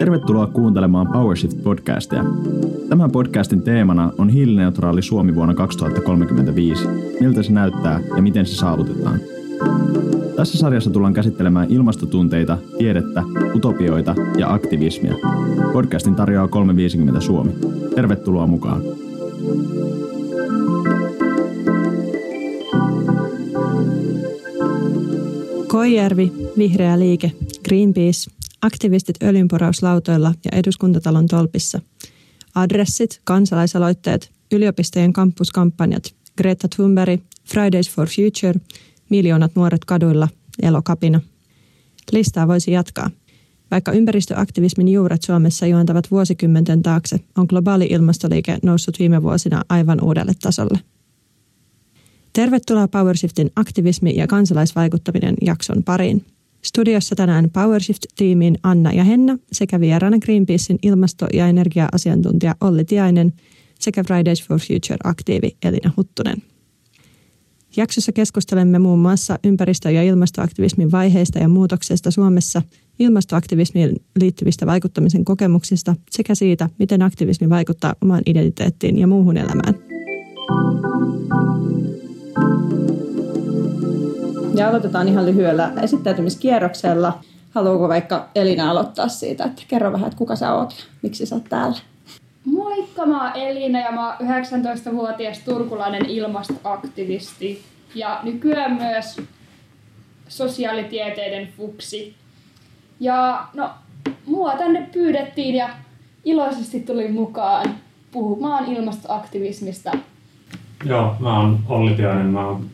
Tervetuloa kuuntelemaan PowerShift-podcastia. Tämän podcastin teemana on hiilineutraali Suomi vuonna 2035. Miltä se näyttää ja miten se saavutetaan. Tässä sarjassa tullaan käsittelemään ilmastotunteita, tiedettä, utopioita ja aktivismia. Podcastin tarjoaa 350 Suomi. Tervetuloa mukaan. Koijärvi, Vihreä liike, Greenpeace, aktivistit öljynporauslautoilla ja eduskuntatalon tolpissa. Adressit, kansalaisaloitteet, yliopistojen kampuskampanjat, Greta Thunberg, Fridays for Future, miljoonat nuoret kaduilla, elokapina. Listaa voisi jatkaa. Vaikka ympäristöaktivismin juuret Suomessa juontavat vuosikymmenten taakse, on globaali ilmastoliike noussut viime vuosina aivan uudelle tasolle. Tervetuloa PowerShiftin aktivismi- ja kansalaisvaikuttaminen jakson pariin. Studiossa tänään PowerShift-tiimiin Anna ja Henna sekä vieraana Greenpeacein ilmasto- ja energia-asiantuntija Olli Tiainen sekä Fridays for Future-aktiivi Elina Huttunen. Jaksossa keskustelemme muun muassa ympäristö- ja ilmastoaktivismin vaiheista ja muutoksesta Suomessa, ilmastoaktivismiin liittyvistä vaikuttamisen kokemuksista sekä siitä, miten aktivismi vaikuttaa omaan identiteettiin ja muuhun elämään. Ja aloitetaan ihan lyhyellä esittäytymiskierroksella. Haluatko vaikka Elina aloittaa siitä, että kerro vähän, että kuka sä oot ja miksi sä oot täällä? Moikka, mä oon Elina ja mä oon 19-vuotias turkulainen ilmastoaktivisti ja nykyään myös sosiaalitieteiden fuksi. Ja no, mua tänne pyydettiin ja iloisesti tulin mukaan puhumaan ilmastoaktivismista. Joo, mä oon Olli Tiainen, mä oon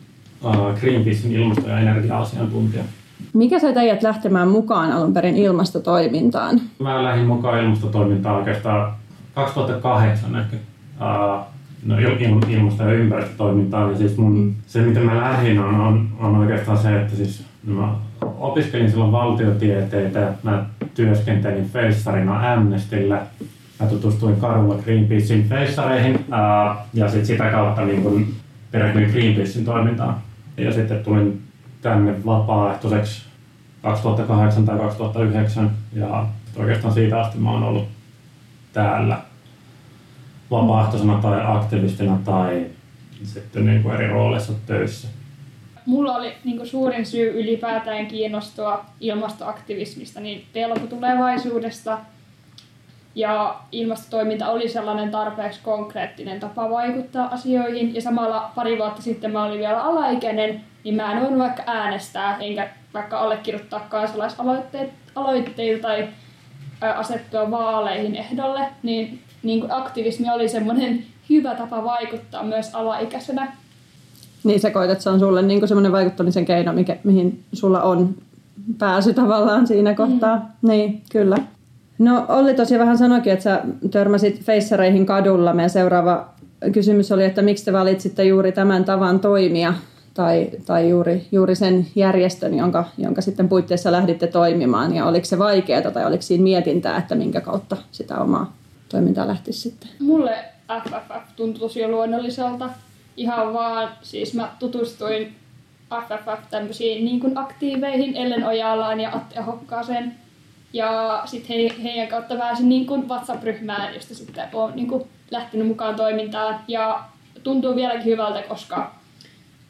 Greenpeacein ilmasto- ja energia-asiantuntija. Mikä sai teidät lähtemään mukaan alun perin ilmastotoimintaan? Mä lähdin mukaan ilmastotoimintaan oikeastaan 2008 ehkä. Uh, no, il- ilmasto- ja ympäristötoimintaan. Ja siis mun, se, miten mä lähdin, on, on, on oikeastaan se, että siis mä opiskelin silloin valtiotieteitä. Mä työskentelin feissarina Amnestyllä. Mä tutustuin karulla Greenpeacein feissareihin uh, ja sit sitä kautta niin kun perehdyin Greenpeacein toimintaan. Ja sitten tulin tänne vapaaehtoiseksi 2008 tai 2009 ja oikeastaan siitä asti mä oon ollut täällä vapaaehtoisena tai aktivistina tai sitten niin kuin eri rooleissa töissä. Mulla oli niin kuin suurin syy ylipäätään kiinnostua ilmastoaktivismista niin pelko tulevaisuudesta. Ja ilmastotoiminta oli sellainen tarpeeksi konkreettinen tapa vaikuttaa asioihin. Ja samalla pari vuotta sitten mä olin vielä alaikäinen, niin mä en voinut vaikka äänestää, enkä vaikka allekirjoittaa kansalaisaloitteita tai asettua vaaleihin ehdolle, niin, niin kuin aktivismi oli semmoinen hyvä tapa vaikuttaa myös alaikäisenä. Niin sä koet, että se on sulle niin semmoinen vaikuttamisen keino, mikä, mihin sulla on pääsy tavallaan siinä kohtaa. Mm. Niin, kyllä. No Olli tosiaan vähän sanoikin, että sä törmäsit feissareihin kadulla. Meidän seuraava kysymys oli, että miksi te valitsitte juuri tämän tavan toimia tai, tai juuri, juuri sen järjestön, jonka, jonka sitten puitteissa lähditte toimimaan. Ja oliko se vaikeaa tai oliko siinä mietintää, että minkä kautta sitä omaa toimintaa lähtisi sitten? Mulle FFF tuntui tosi luonnolliselta. Ihan vaan, siis mä tutustuin FFF tämmöisiin niin aktiiveihin Ellen Ojalaan ja Atte Hokkaaseen. Ja sitten he, heidän kautta pääsin niin kuin WhatsApp-ryhmään, josta sitten olen niin kuin lähtenyt mukaan toimintaan. Ja tuntuu vieläkin hyvältä, koska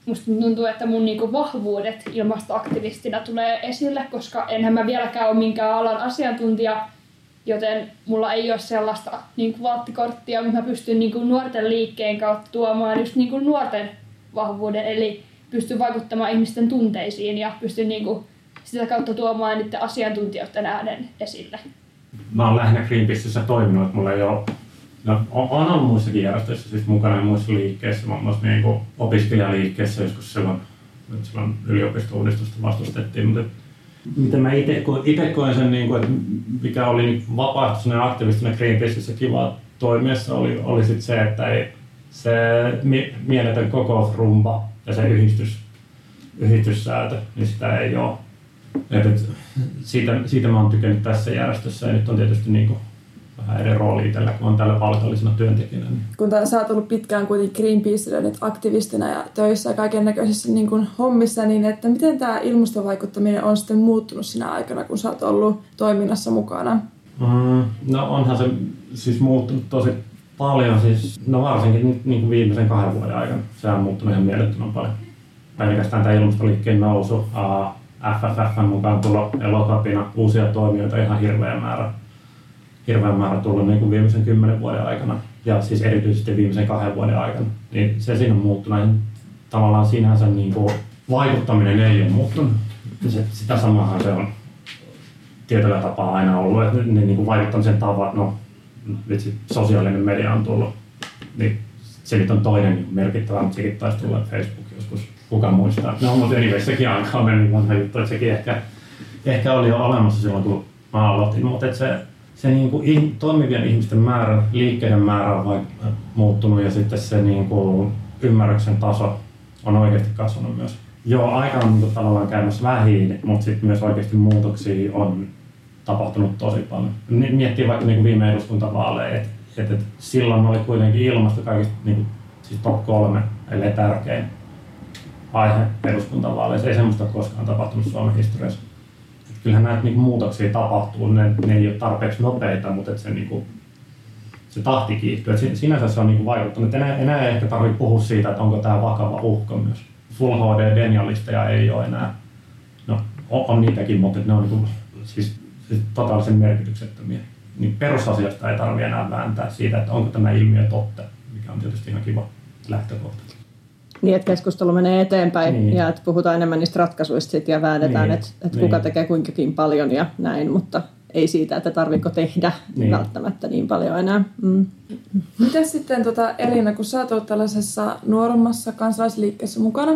musta tuntuu, että mun niinku vahvuudet ilmastoaktivistina tulee esille, koska enhän mä vieläkään ole minkään alan asiantuntija, joten mulla ei ole sellaista niinku vaattikorttia, mutta mä pystyn niinku nuorten liikkeen kautta tuomaan just niinku nuorten vahvuuden, eli pystyn vaikuttamaan ihmisten tunteisiin ja pystyn niinku sitä kautta tuomaan niiden asiantuntijoiden äänen esille. Mä oon lähinnä Greenpeaceissa toiminut, että mulla ei ole No, on, on ollut muissakin järjestöissä siis mukana ja muissa liikkeissä, muun muassa niin kuin opiskelijaliikkeessä joskus silloin, silloin yliopisto-uudistusta vastustettiin, mutta miten mä itse koen sen, niin kuin, että mikä oli vapaaehtoisena aktivistina Greenpeaceissa kiva toimiessa, oli, oli sit se, että ei, se mieletön kokousrumba ja se yhdistys, yhdistyssäätö, niin sitä ei ole. Et, et, siitä, siitä mä oon tykännyt tässä järjestössä ja nyt on tietysti niin kuin, vähän eri rooli itsellä, kun on tällä palkallisena työntekijänä. Niin. Kun tämän, sä oot ollut pitkään kuitenkin Greenpeaceillä aktivistina ja töissä ja kaiken näköisissä niin kuin hommissa, niin että miten tämä ilmastovaikuttaminen on sitten muuttunut sinä aikana, kun sä oot ollut toiminnassa mukana? Mm, no onhan se siis muuttunut tosi paljon, siis, no varsinkin nyt niin kuin viimeisen kahden vuoden aikana. Se on muuttunut ihan mielettömän paljon. Pelkästään tämä ilmastoliikkeen nousu, FFF mukaan tulo elokapina, uusia toimijoita ihan hirveä määrä. Hirveä määrä tullut niin kuin viimeisen kymmenen vuoden aikana ja siis erityisesti viimeisen kahden vuoden aikana. Niin se siinä on muuttunut. Tavallaan sinänsä niin kuin vaikuttaminen ei ole muuttunut. Se, sitä samahan se on tietyllä tapaa aina ollut, että ne, niin kuin vaikuttamisen tavat, no vitsi, sosiaalinen media on tullut, niin se nyt on toinen niin merkittävä, mutta sekin taisi tulla Facebook kuka muistaa. No, mutta anyway, sekin on mennyt vanha juttu, että sekin ehkä, ehkä oli jo olemassa silloin, kun mä aloitin, mutta se, se niin kuin toimivien ihmisten määrä, liikkeiden määrä on vaikka muuttunut ja sitten se niin kuin ymmärryksen taso on oikeasti kasvanut myös. Joo, aika on niin tavallaan käymässä vähin, mutta sitten myös oikeasti muutoksia on tapahtunut tosi paljon. Miettii vaikka niin kuin viime eduskuntavaaleja, että et, et silloin oli kuitenkin ilmasto kaikista niin kuin, siis top kolme, ellei tärkein aihe eduskuntavaaleissa. Ei semmoista koskaan tapahtunut Suomen historiassa. Et kyllähän näitä niin muutoksia tapahtuu, ne, ne ei ole tarpeeksi nopeita, mutta et se, kuin, se tahti kiihtyy. Et sinänsä se on niin kuin vaikuttanut. Enää, enää ei ehkä tarvitse puhua siitä, että onko tämä vakava uhka myös. Full HD-denialisteja ei ole enää. No, on, on niitäkin, mutta ne on niin kuin, siis siis totaalisen merkityksettömiä. Niin perusasioista ei tarvitse enää vääntää siitä, että onko tämä ilmiö totta, mikä on tietysti ihan kiva lähtökohta. Niin, että keskustelu menee eteenpäin niin. ja että puhutaan enemmän niistä ratkaisuista sit ja väännetään, niin. että, että niin. kuka tekee kuinkakin paljon ja näin, mutta ei siitä, että tarviko tehdä niin. välttämättä niin paljon enää. Mm. Miten sitten tota, Elina, kun sä oot tällaisessa nuoremmassa kansalaisliikkeessä mukana,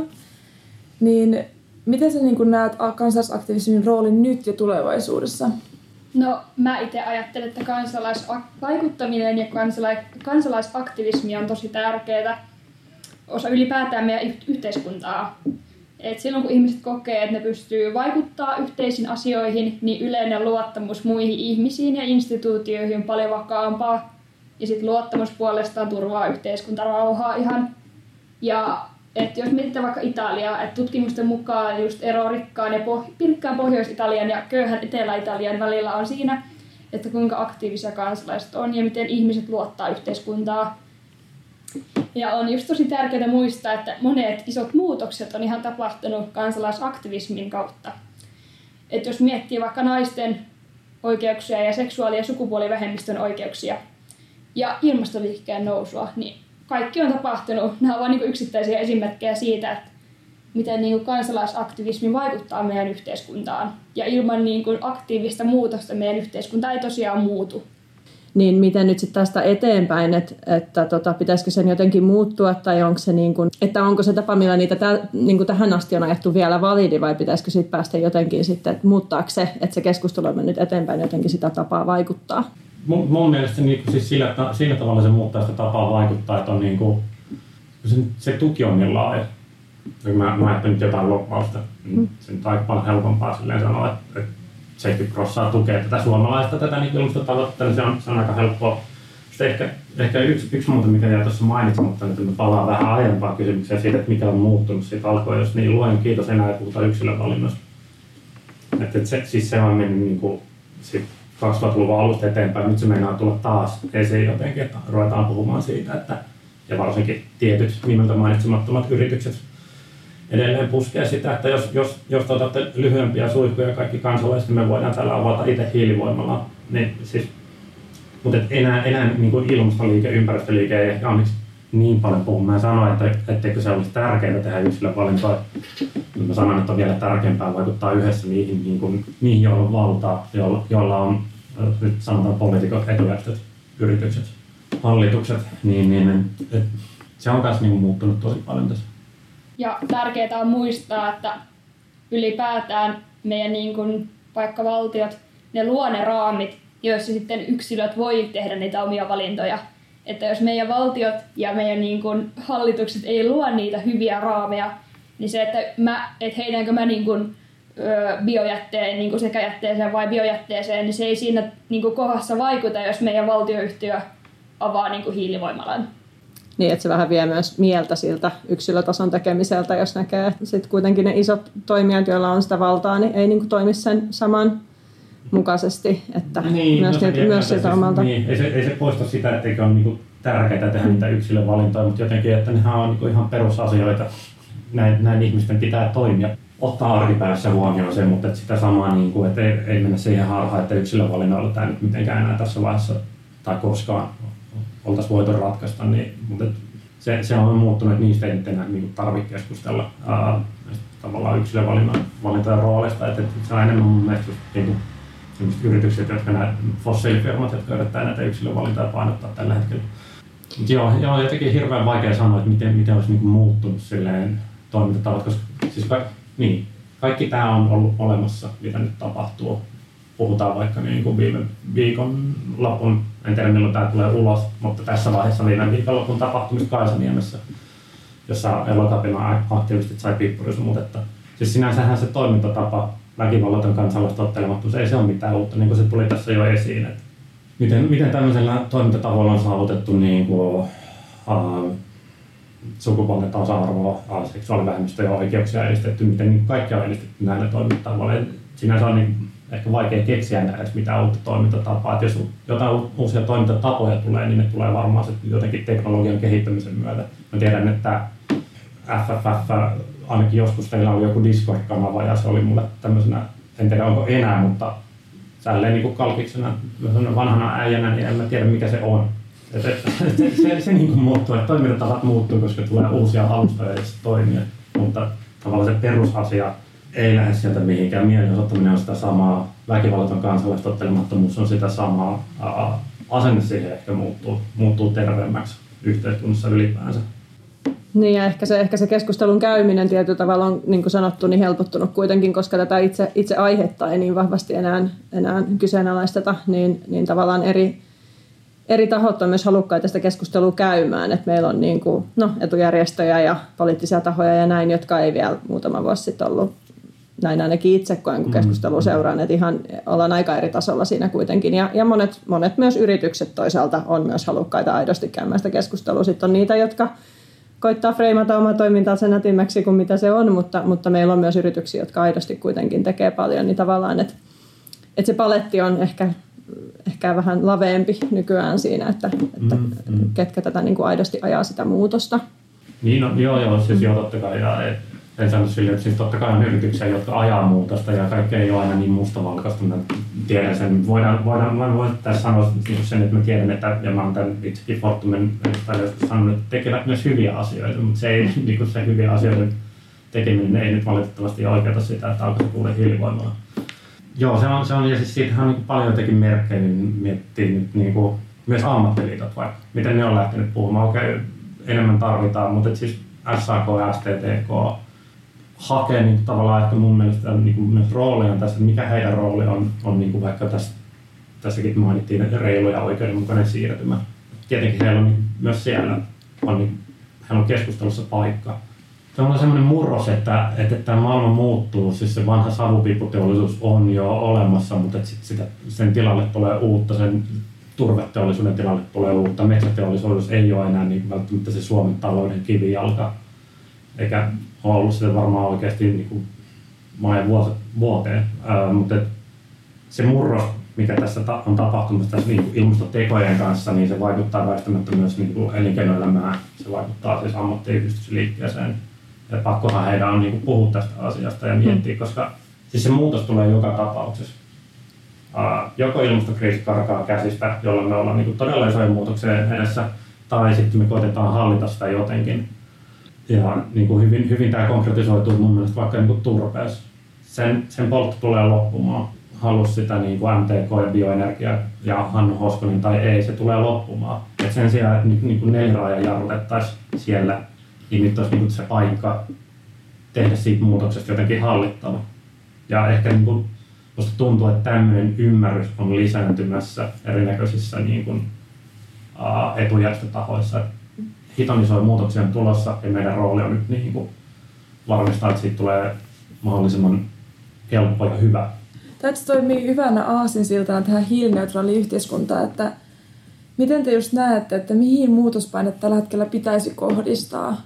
niin Miten sä niin näet kansalaisaktivismin roolin nyt ja tulevaisuudessa? No, mä itse ajattelen, että kansalaisvaikuttaminen ja kansala- kansalaisaktivismi on tosi tärkeää osa ylipäätään meidän yhteiskuntaa. Et silloin kun ihmiset kokee, että ne pystyy vaikuttaa yhteisiin asioihin, niin yleinen luottamus muihin ihmisiin ja instituutioihin on paljon vakaampaa. Ja sitten luottamus puolestaan turvaa yhteiskuntarauhaa ihan. Ja että jos mietitään vaikka Italiaa, että tutkimusten mukaan just ero rikkaan ja poh- pirkkaan Pohjois-Italian ja köyhän Etelä-Italian välillä on siinä, että kuinka aktiivisia kansalaiset on ja miten ihmiset luottaa yhteiskuntaa. Ja on just tosi tärkeää muistaa, että monet isot muutokset on ihan tapahtunut kansalaisaktivismin kautta. Että jos miettii vaikka naisten oikeuksia ja seksuaali- ja sukupuolivähemmistön oikeuksia ja ilmastoliikkeen nousua, niin kaikki on tapahtunut. Nämä ovat vain niin yksittäisiä esimerkkejä siitä, että miten niin kuin kansalaisaktivismi vaikuttaa meidän yhteiskuntaan. Ja ilman niin kuin aktiivista muutosta meidän yhteiskunta ei tosiaan muutu. Niin miten nyt sitten tästä eteenpäin, että, että tota, pitäisikö sen jotenkin muuttua tai onko se, niin kuin, että onko se tapa, millä niitä tä, niin kuin tähän asti on ajettu vielä validi vai pitäisikö sitten päästä jotenkin sitten, että muuttaako se, että se keskustelu on mennyt eteenpäin jotenkin sitä tapaa vaikuttaa? mun, mun mielestä niin kuin, siis sillä, sillä tavalla se muuttaa sitä tapaa vaikuttaa, että on niin kuin, se, se tuki on niin laaja. Mä, mä ajattelin nyt jotain loppausta, mm. se nyt on aika paljon helpompaa silleen sanoa, että, että 70 prosenttia tukee tätä suomalaista tätä niin ilmastotavoitetta, niin se on, se on aika helppoa. Sitten ehkä, ehkä yksi, yksi muuta, mikä jäi tuossa mainitsematta, että mä palaan vähän aiempaan kysymykseen siitä, että mikä on muuttunut siitä alkoi, jos niin luen kiitos enää ei puhuta yksilövalinnosta. Että, että se, siis se on mennyt niin kuin, sit 2000-luvun alusta eteenpäin. Nyt se meinaa tulla taas esiin jotenkin, että ruvetaan puhumaan siitä, että ja varsinkin tietyt nimeltä mainitsemattomat yritykset edelleen puskee sitä, että jos, jos, jos otatte lyhyempiä suihkuja kaikki kansalaiset, niin me voidaan täällä avata itse hiilivoimalla. Niin siis, mutta et enää, enää niin kuin ilmastoliike, ympäristöliike ei ehkä onneksi niin paljon puhu. Mä sanoin, että etteikö se olisi tärkeää tehdä yksilövalintoja. Mutta mä sanon, että on vielä tärkeämpää vaikuttaa yhdessä niihin, niin kuin, niihin joilla on valtaa, joilla, joilla on nyt sanotaan poliitikot, etujärjestöt, yritykset, hallitukset, niin, niin et, se on myös niin muuttunut tosi paljon tässä. Ja tärkeää on muistaa, että ylipäätään meidän niin kuin, vaikka valtiot, ne luo ne raamit, joissa sitten yksilöt voi tehdä niitä omia valintoja. Että jos meidän valtiot ja meidän niin kuin, hallitukset ei luo niitä hyviä raameja, niin se, että, mä, että heidänkö mä niin kuin, biojätteen niin kuin sekä jätteeseen vai biojätteeseen, niin se ei siinä niin kuin kohdassa vaikuta, jos meidän valtioyhtiö avaa niin kuin hiilivoimalan. Niin, että se vähän vie myös mieltä siltä yksilötason tekemiseltä, jos näkee, että sitten kuitenkin ne isot toimijat, joilla on sitä valtaa, niin ei niin kuin toimi sen saman mukaisesti, että niin, myös, no, niitä, myös siltä siis, omalta. Niin, ei se, ei se poista sitä, etteikö ole niinku tärkeää tehdä niitä yksilövalintoja, mutta jotenkin, että nehän on niinku ihan perusasioita. Näin, näin ihmisten pitää toimia. Ottaa arkipäivässä huomioon se, mutta että sitä samaa, niin kuin, että ei, ei mennä siihen harhaan, että yksilövalinnoilla tämä nyt mitenkään enää tässä vaiheessa tai koskaan oltaisiin voitu ratkaista, niin, mutta se, se on muuttunut, että niistä ei nyt enää niin tarvitse keskustella ää, tavallaan yksilövalintojen roolista, että, että se on enemmän mun mielestä niin kuin, yritykset, jotka nämä fossiilifirmat, jotka yrittää näitä yksilövalintoja painottaa tällä hetkellä. Mut joo, joo, jotenkin hirveän vaikea sanoa, että miten, miten olisi niin muuttunut silleen toimintatavat, koska siis ka, niin, kaikki tämä on ollut olemassa, mitä nyt tapahtuu. Puhutaan vaikka niin kuin viime viikon lopun, en tiedä milloin tämä tulee ulos, mutta tässä vaiheessa viime viikonlopun tapahtumista Kaisaniemessä, jossa elokapina aktiivistit sai pippurisumutetta. Siis sinänsähän se toimintatapa, väkivallaton kansalaistottelemattomuus, ei se ole mitään uutta, niin kuin se tuli tässä jo esiin. Että miten, miten tämmöisellä toimintatavoilla on saavutettu niin kuin, uh, sukupuolten tasa-arvoa, seksuaalivähemmistöjen oikeuksia edistetty, miten kaikki on edistetty näillä toimintatavoilla. Sinänsä on niin ehkä vaikea keksiä enää edes mitään uutta toimintatapaa. Että jos jotain uusia toimintatapoja tulee, niin ne tulee varmaan jotenkin teknologian kehittämisen myötä. Mä tiedän, että FFF, ainakin joskus teillä oli joku Discord-kanava ja se oli mulle tämmöisenä, en tiedä onko enää, mutta tälleen niin kalkiksena vanhana äijänä, niin en mä tiedä mikä se on. Et, et, et, se, se, se niin kuin muuttuu, että toimintatavat muuttuu, koska tulee uusia alustoja ja toimia, mutta tavallaan se perusasia ei lähde sieltä mihinkään. Mielenosoittaminen on sitä samaa, väkivallaton kansalaistottelemattomuus on sitä samaa, asenne siihen ehkä muuttuu, muuttuu terveemmäksi yhteiskunnassa ylipäänsä. Niin ja ehkä se, ehkä se keskustelun käyminen tietyllä tavalla on, niin kuin sanottu, niin helpottunut kuitenkin, koska tätä itse, itse aihetta ei niin vahvasti enää, enää kyseenalaisteta, niin, niin tavallaan eri, eri tahot on myös halukkaita sitä keskustelua käymään. että meillä on niin kuin, no, etujärjestöjä ja poliittisia tahoja ja näin, jotka ei vielä muutama vuosi sitten ollut näin ainakin itse koen, kun keskustelu mm. seuraan, että ihan ollaan aika eri tasolla siinä kuitenkin. Ja, ja monet, monet myös yritykset toisaalta on myös halukkaita aidosti käymään sitä keskustelua. Sitten on niitä, jotka koittaa freimata omaa toimintaansa nätimmäksi kuin mitä se on, mutta, mutta meillä on myös yrityksiä, jotka aidosti kuitenkin tekee paljon, niin tavallaan, että, että se paletti on ehkä, ehkä vähän laveempi nykyään siinä, että, että mm, mm. ketkä tätä niin kuin aidosti ajaa sitä muutosta. Niin, no, joo, joo, siis joo, totta kai. Ja, et, en sano sille, että siis totta kai on yrityksiä, jotka ajaa muutosta ja kaikki ei ole aina niin mustavalkoista. Mä tiedän sen. Voidaan, voidaan, mä voin tässä sanoa niin sen, että mä tiedän, että ja mä oon tämän itsekin Fortumin sanonut, että tekevät myös hyviä asioita, mutta se, ei, niin kuin se hyviä asioiden tekeminen ei nyt valitettavasti oikeuta sitä, että alkaa kuulee hiilivoimalla. Joo, se on, se on ja siis siitähän on niin paljon jotenkin merkkejä, niin miettii nyt niin kuin, myös ammattiliitot vaikka, miten ne on lähtenyt puhumaan. Okei, okay, enemmän tarvitaan, mutta siis SAK, STTK, hakee niin tavallaan ehkä mun mielestä niin kuin myös rooleja tässä, että mikä heidän rooli on, on niin kuin vaikka tässä, tässäkin mainittiin reilu ja oikeudenmukainen siirtymä. Tietenkin heillä on niin, myös siellä on, niin, heillä on keskustelussa paikka. Tämä on sellainen murros, että, että tämä maailma muuttuu, siis se vanha savupiipputeollisuus on jo olemassa, mutta että sit sitä, sen tilalle tulee uutta, sen turveteollisuuden tilalle tulee uutta, metsäteollisuus ei ole enää niin välttämättä se Suomen talouden kivijalka, eikä ole ollut sitä varmaan oikeasti niin kuin monen vuoteen, Ää, mutta se murros, mikä tässä on tapahtunut tässä niin kuin ilmastotekojen kanssa, niin se vaikuttaa väistämättä myös niin kuin elinkeinoelämään. Se vaikuttaa siis ammattiyhdistysliikkeeseen. Ja pakkohan heidän on niin kuin puhua tästä asiasta ja miettiä, mm. koska siis se muutos tulee joka tapauksessa. Uh, joko ilmastokriisi karkaa käsistä, jolloin me ollaan niin kuin todella isoja muutoksia edessä, tai sitten me koitetaan hallita sitä jotenkin. Ja niin kuin hyvin, hyvin tämä konkretisoituu mun mielestä vaikka niin kuin turpeessa. Sen, sen poltto tulee loppumaan. Halus sitä niin kuin MTK ja bioenergia ja Hannu Hoskonen tai ei, se tulee loppumaan. Et sen sijaan, että nyt niin kuin neliraaja jarrutettaisiin siellä, niin nyt olisi niin kuin se paikka tehdä siitä muutoksesta jotenkin hallittava. Ja ehkä niin kuin, musta tuntuu, että tämmöinen ymmärrys on lisääntymässä erinäköisissä niin kuin, uh, etujärjestötahoissa. Hiton isoja muutoksia on tulossa ja meidän rooli on nyt niin kuin varmistaa, että siitä tulee mahdollisimman helppo ja hyvä. Tämä toimii hyvänä aasinsiltana tähän hiilineutraaliin yhteiskuntaan, että miten te just näette, että mihin muutospaine tällä hetkellä pitäisi kohdistaa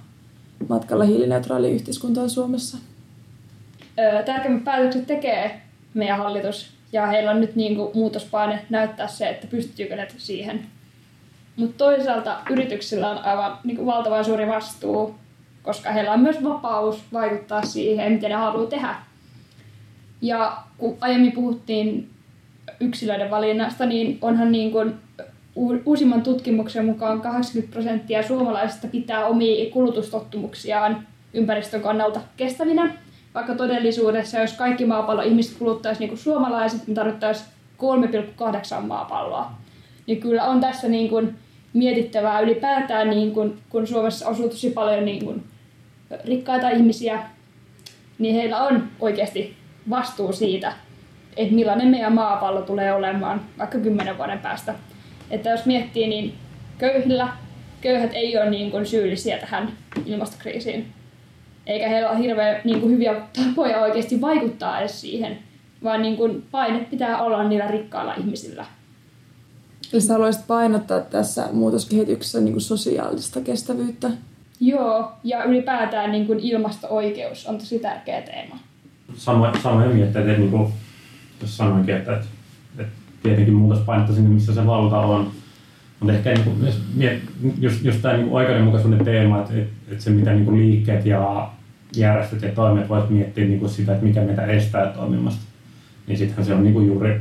matkalla hiilineutraaliin yhteiskuntaan Suomessa? Tärkeimmät päätökset tekee meidän hallitus Ja heillä on nyt niin kuin muutospaine näyttää se, että pystyykö ne siihen. Mutta toisaalta yrityksillä on aivan niin kuin valtavan suuri vastuu, koska heillä on myös vapaus vaikuttaa siihen, miten ne haluaa tehdä. Ja kun aiemmin puhuttiin yksilöiden valinnasta, niin onhan niin kuin uusimman tutkimuksen mukaan 80 prosenttia suomalaisista pitää omia kulutustottumuksiaan ympäristön kannalta kestävinä. Vaikka todellisuudessa, jos kaikki maapallon ihmiset kuluttaisi niin kuin suomalaiset, niin tarvittaisiin 3,8 maapalloa. Niin kyllä on tässä niin kuin mietittävää ylipäätään, niin kuin, kun Suomessa asuu tosi paljon niin kuin rikkaita ihmisiä, niin heillä on oikeasti vastuu siitä, että millainen meidän maapallo tulee olemaan vaikka kymmenen vuoden päästä. Että jos miettii, niin köyhillä, köyhät ei ole niin kuin syyllisiä tähän ilmastokriisiin. Eikä heillä ole hirveän niin kuin hyviä tapoja oikeasti vaikuttaa edes siihen, vaan niin kuin paine pitää olla niillä rikkailla ihmisillä. Eli sä haluaisit painottaa tässä muutoskehityksessä niin kuin sosiaalista kestävyyttä? Joo, ja ylipäätään niin kuin ilmasto-oikeus on tosi tärkeä teema. Samoin samoin mietteitä, että niin kuin, jos sanoinkin, että, että, että tietenkin muutos painottaa sinne, missä se valta on. Mutta ehkä niin kuin, just, just tämä niin oikeudenmukaisuuden teema, että, että se mitä niin kuin liikkeet ja järjestöt ja toimet voivat miettiä niin kuin sitä, että mikä meitä estää toimimasta. Niin sittenhän se on niin kuin juuri,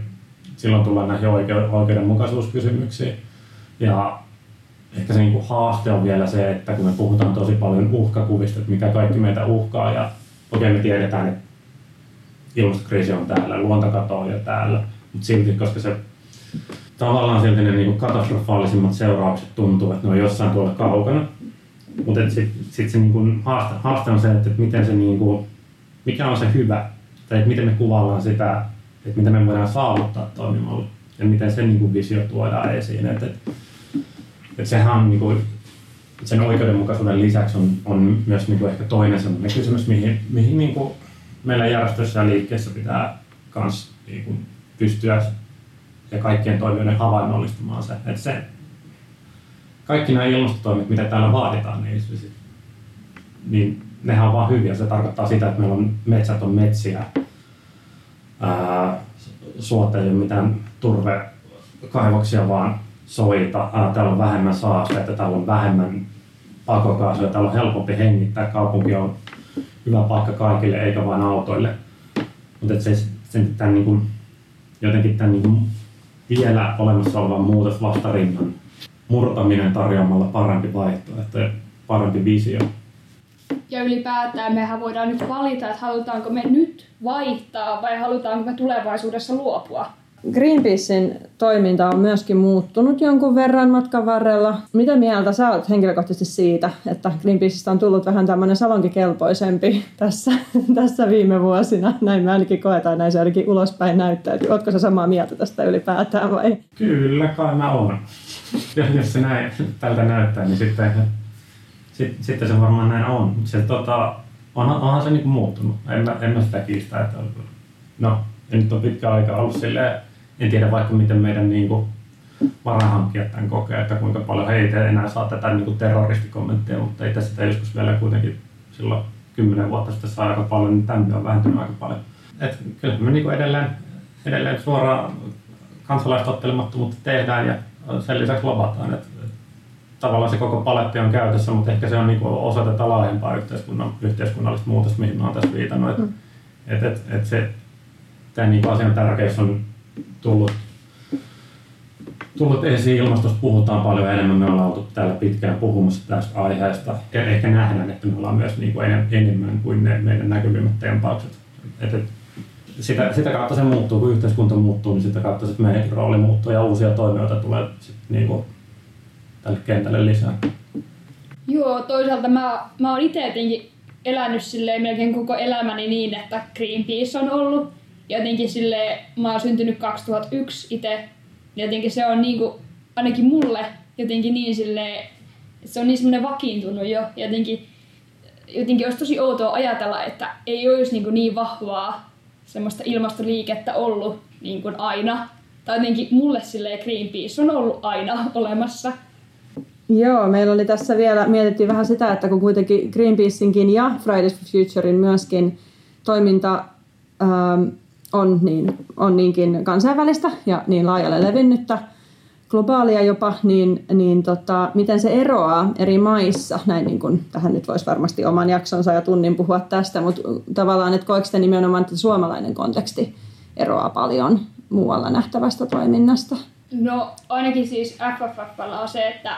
silloin tullaan näihin oikeudenmukaisuuskysymyksiin. Ja ehkä se niin kuin haaste on vielä se, että kun me puhutaan tosi paljon uhkakuvista, että mikä kaikki meitä uhkaa ja okei me tiedetään, että ilmastokriisi on täällä, luontokato on jo täällä, mutta silti, koska se tavallaan silti ne niin kuin katastrofaalisimmat seuraukset tuntuu, että ne on jossain tuolla kaukana. Mutta sitten sit se niin kuin haaste, haaste, on se, että miten se niin kuin, mikä on se hyvä, tai että miten me kuvaillaan sitä, että mitä me voidaan saavuttaa toimimalla, ja miten se niin kuin visio tuodaan esiin. Että, että, että sehän on niin kuin, sen oikeudenmukaisuuden lisäksi on, on myös niin kuin ehkä toinen sellainen kysymys, mihin, mihin niin kuin meillä järjestössä ja liikkeessä pitää myös niin kuin pystyä ja kaikkien toimijoiden havainnollistamaan se, että se, kaikki nämä ilmastotoimet, mitä täällä vaaditaan, niin, niin nehän on vaan hyviä. Se tarkoittaa sitä, että meillä on metsät on metsiä, ää, ei ole mitään turvekaivoksia, vaan soita, ää, täällä on vähemmän saasteita, täällä on vähemmän pakokaasuja, täällä on helpompi hengittää, kaupunki on hyvä paikka kaikille eikä vain autoille. Mutta se, sen, tämän, niin kuin, jotenkin tämän niin kuin, vielä olemassa olevan muutosvastarinnan murtaminen tarjoamalla parempi vaihtoehto ja parempi visio. Ja ylipäätään mehän voidaan nyt valita, että halutaanko me nyt vaihtaa vai halutaanko me tulevaisuudessa luopua Greenpeacein toiminta on myöskin muuttunut jonkun verran matkan varrella. Mitä mieltä sä oot henkilökohtaisesti siitä, että Greenpeaceista on tullut vähän tämmöinen salonkikelpoisempi tässä, tässä viime vuosina? Näin me ainakin koetaan, näin se ainakin ulospäin näyttää. Ootko sä samaa mieltä tästä ylipäätään vai? Kyllä kai mä oon. Jos se näin, tältä näyttää, niin sitten, sit, sitten se varmaan näin on. Se, tota, onhan, onhan se niinku muuttunut. En mä, en mä sitä kiistä. Että, no, ja nyt on pitkä aika ollut silleen, en tiedä vaikka miten meidän niin kuin, varahankkijat tämän kokee, että kuinka paljon he ei enää saa tätä niin kuin terroristikommentteja, mutta ei tässä joskus vielä kuitenkin silloin kymmenen vuotta sitten saa aika paljon, niin tänne on vähentynyt aika paljon. Et kyllä me niin edelleen, edelleen suoraan kansalaistottelemattomuutta tehdään ja sen lisäksi lobataan. Et, et, tavallaan se koko paletti on käytössä, mutta ehkä se on niin osa tätä laajempaa yhteiskunnan, yhteiskunnallista muutosta, mihin mä olen tässä viitannut. Et, mm. et, et, et se, tämä niin asian tärkeys on tullut, tullut esiin. Ilmastosta puhutaan paljon enemmän. Me ollaan oltu täällä pitkään puhumassa tästä aiheesta. Ja ehkä nähdään, että me ollaan myös niin kuin enemmän kuin ne meidän näkyvimmät tempaukset. Et, et, sitä, sitä kautta se muuttuu, kun yhteiskunta muuttuu, niin sitä kautta sit meidän rooli muuttuu ja uusia toimijoita tulee sit niin kuin tälle kentälle lisää. Joo, toisaalta mä, mä oon itse jotenkin elänyt silleen melkein koko elämäni niin, että Greenpeace on ollut jotenkin sille mä oon syntynyt 2001 itse, jotenkin se on niinku, ainakin mulle jotenkin niin sille se on niin semmoinen vakiintunut jo, jotenkin, jotenkin olisi tosi outoa ajatella, että ei olisi niin, niin vahvaa semmoista ilmastoliikettä ollut niin kuin aina. Tai jotenkin mulle sille Greenpeace on ollut aina olemassa. Joo, meillä oli tässä vielä, mietittiin vähän sitä, että kun kuitenkin Greenpeaceinkin ja Fridays for Futurein myöskin toiminta ähm, on, niin, on niinkin kansainvälistä ja niin laajalle levinnyttä, globaalia jopa, niin, niin tota, miten se eroaa eri maissa, näin niin kuin, tähän nyt voisi varmasti oman jaksonsa ja tunnin puhua tästä, mutta tavallaan, että koeko te nimenomaan, että suomalainen konteksti eroaa paljon muualla nähtävästä toiminnasta? No ainakin siis FFF on se, että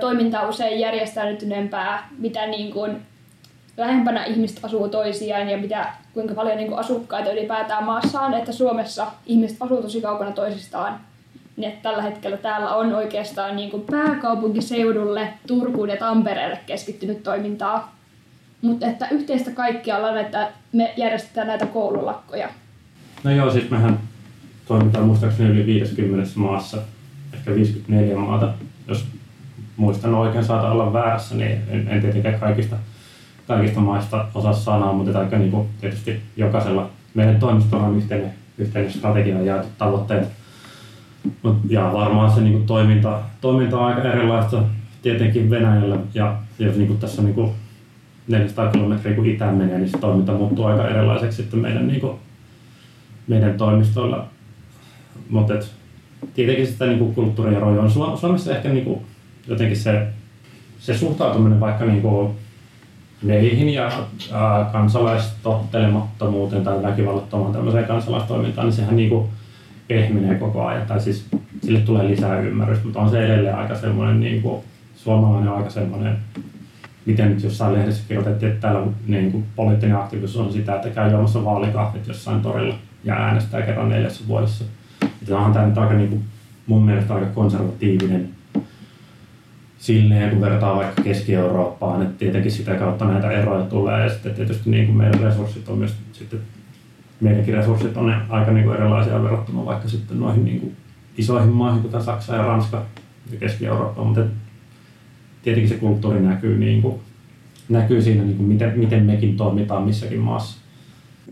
toiminta on usein järjestäytyneempää, mitä niin kuin lähempänä ihmiset asuu toisiaan ja mitä, kuinka paljon niin kuin asukkaita ylipäätään maassa on, että Suomessa ihmiset asuu tosi kaukana toisistaan. Niin että tällä hetkellä täällä on oikeastaan niin kuin pääkaupunkiseudulle, Turkuun ja Tampereelle keskittynyt toimintaa. Mutta että yhteistä kaikkialla on, että me järjestetään näitä koululakkoja. No joo, siis mehän toimitaan muistaakseni yli 50 maassa, ehkä 54 maata, jos muistan oikein saada olla väärässä, niin en, en tietenkään kaikista, kaikista maista osaa sanoa, mutta aika niin kuin tietysti jokaisella meidän toimistolla on yhteinen, yhteinen strategia ja tavoitteet. Mut, ja varmaan se niin kuin toiminta, toiminta on aika erilaista tietenkin Venäjällä ja jos niin kuin tässä niin kuin 400 kilometriä kun itään menee, niin se toiminta muuttuu aika erilaiseksi sitten meidän, niin kuin, meidän toimistoilla. Mutta tietenkin sitä niin kuin kulttuurieroja on. Suomessa ehkä niin kuin, jotenkin se, se suhtautuminen vaikka niin kuin meihin ja ää, kansalaistottelemattomuuteen tai väkivallattomaan tämmöiseen kansalaistoimintaan, niin sehän niin kuin pehmenee koko ajan. Tai siis sille tulee lisää ymmärrystä, mutta on se edelleen aika semmoinen niin kuin, suomalainen aika semmoinen miten nyt jossain lehdessä kirjoitettiin, että täällä niin kuin poliittinen aktiivisuus on sitä, että käy juomassa vaalikahvit jossain torilla ja äänestää kerran neljässä vuodessa. Tämä on tämä nyt aika niin kuin, mun mielestä aika konservatiivinen silleen, kun vertaa vaikka Keski-Eurooppaan, että tietenkin sitä kautta näitä eroja tulee ja sitten tietysti niin kuin meidän resurssit on myös sitten meidänkin resurssit on aika niin kuin erilaisia verrattuna vaikka sitten noihin niin kuin isoihin maihin, kuten Saksa ja Ranska ja Keski-Eurooppa, mutta tietenkin se kulttuuri näkyy, niin kuin, näkyy siinä, niin kuin miten, miten mekin toimitaan missäkin maassa.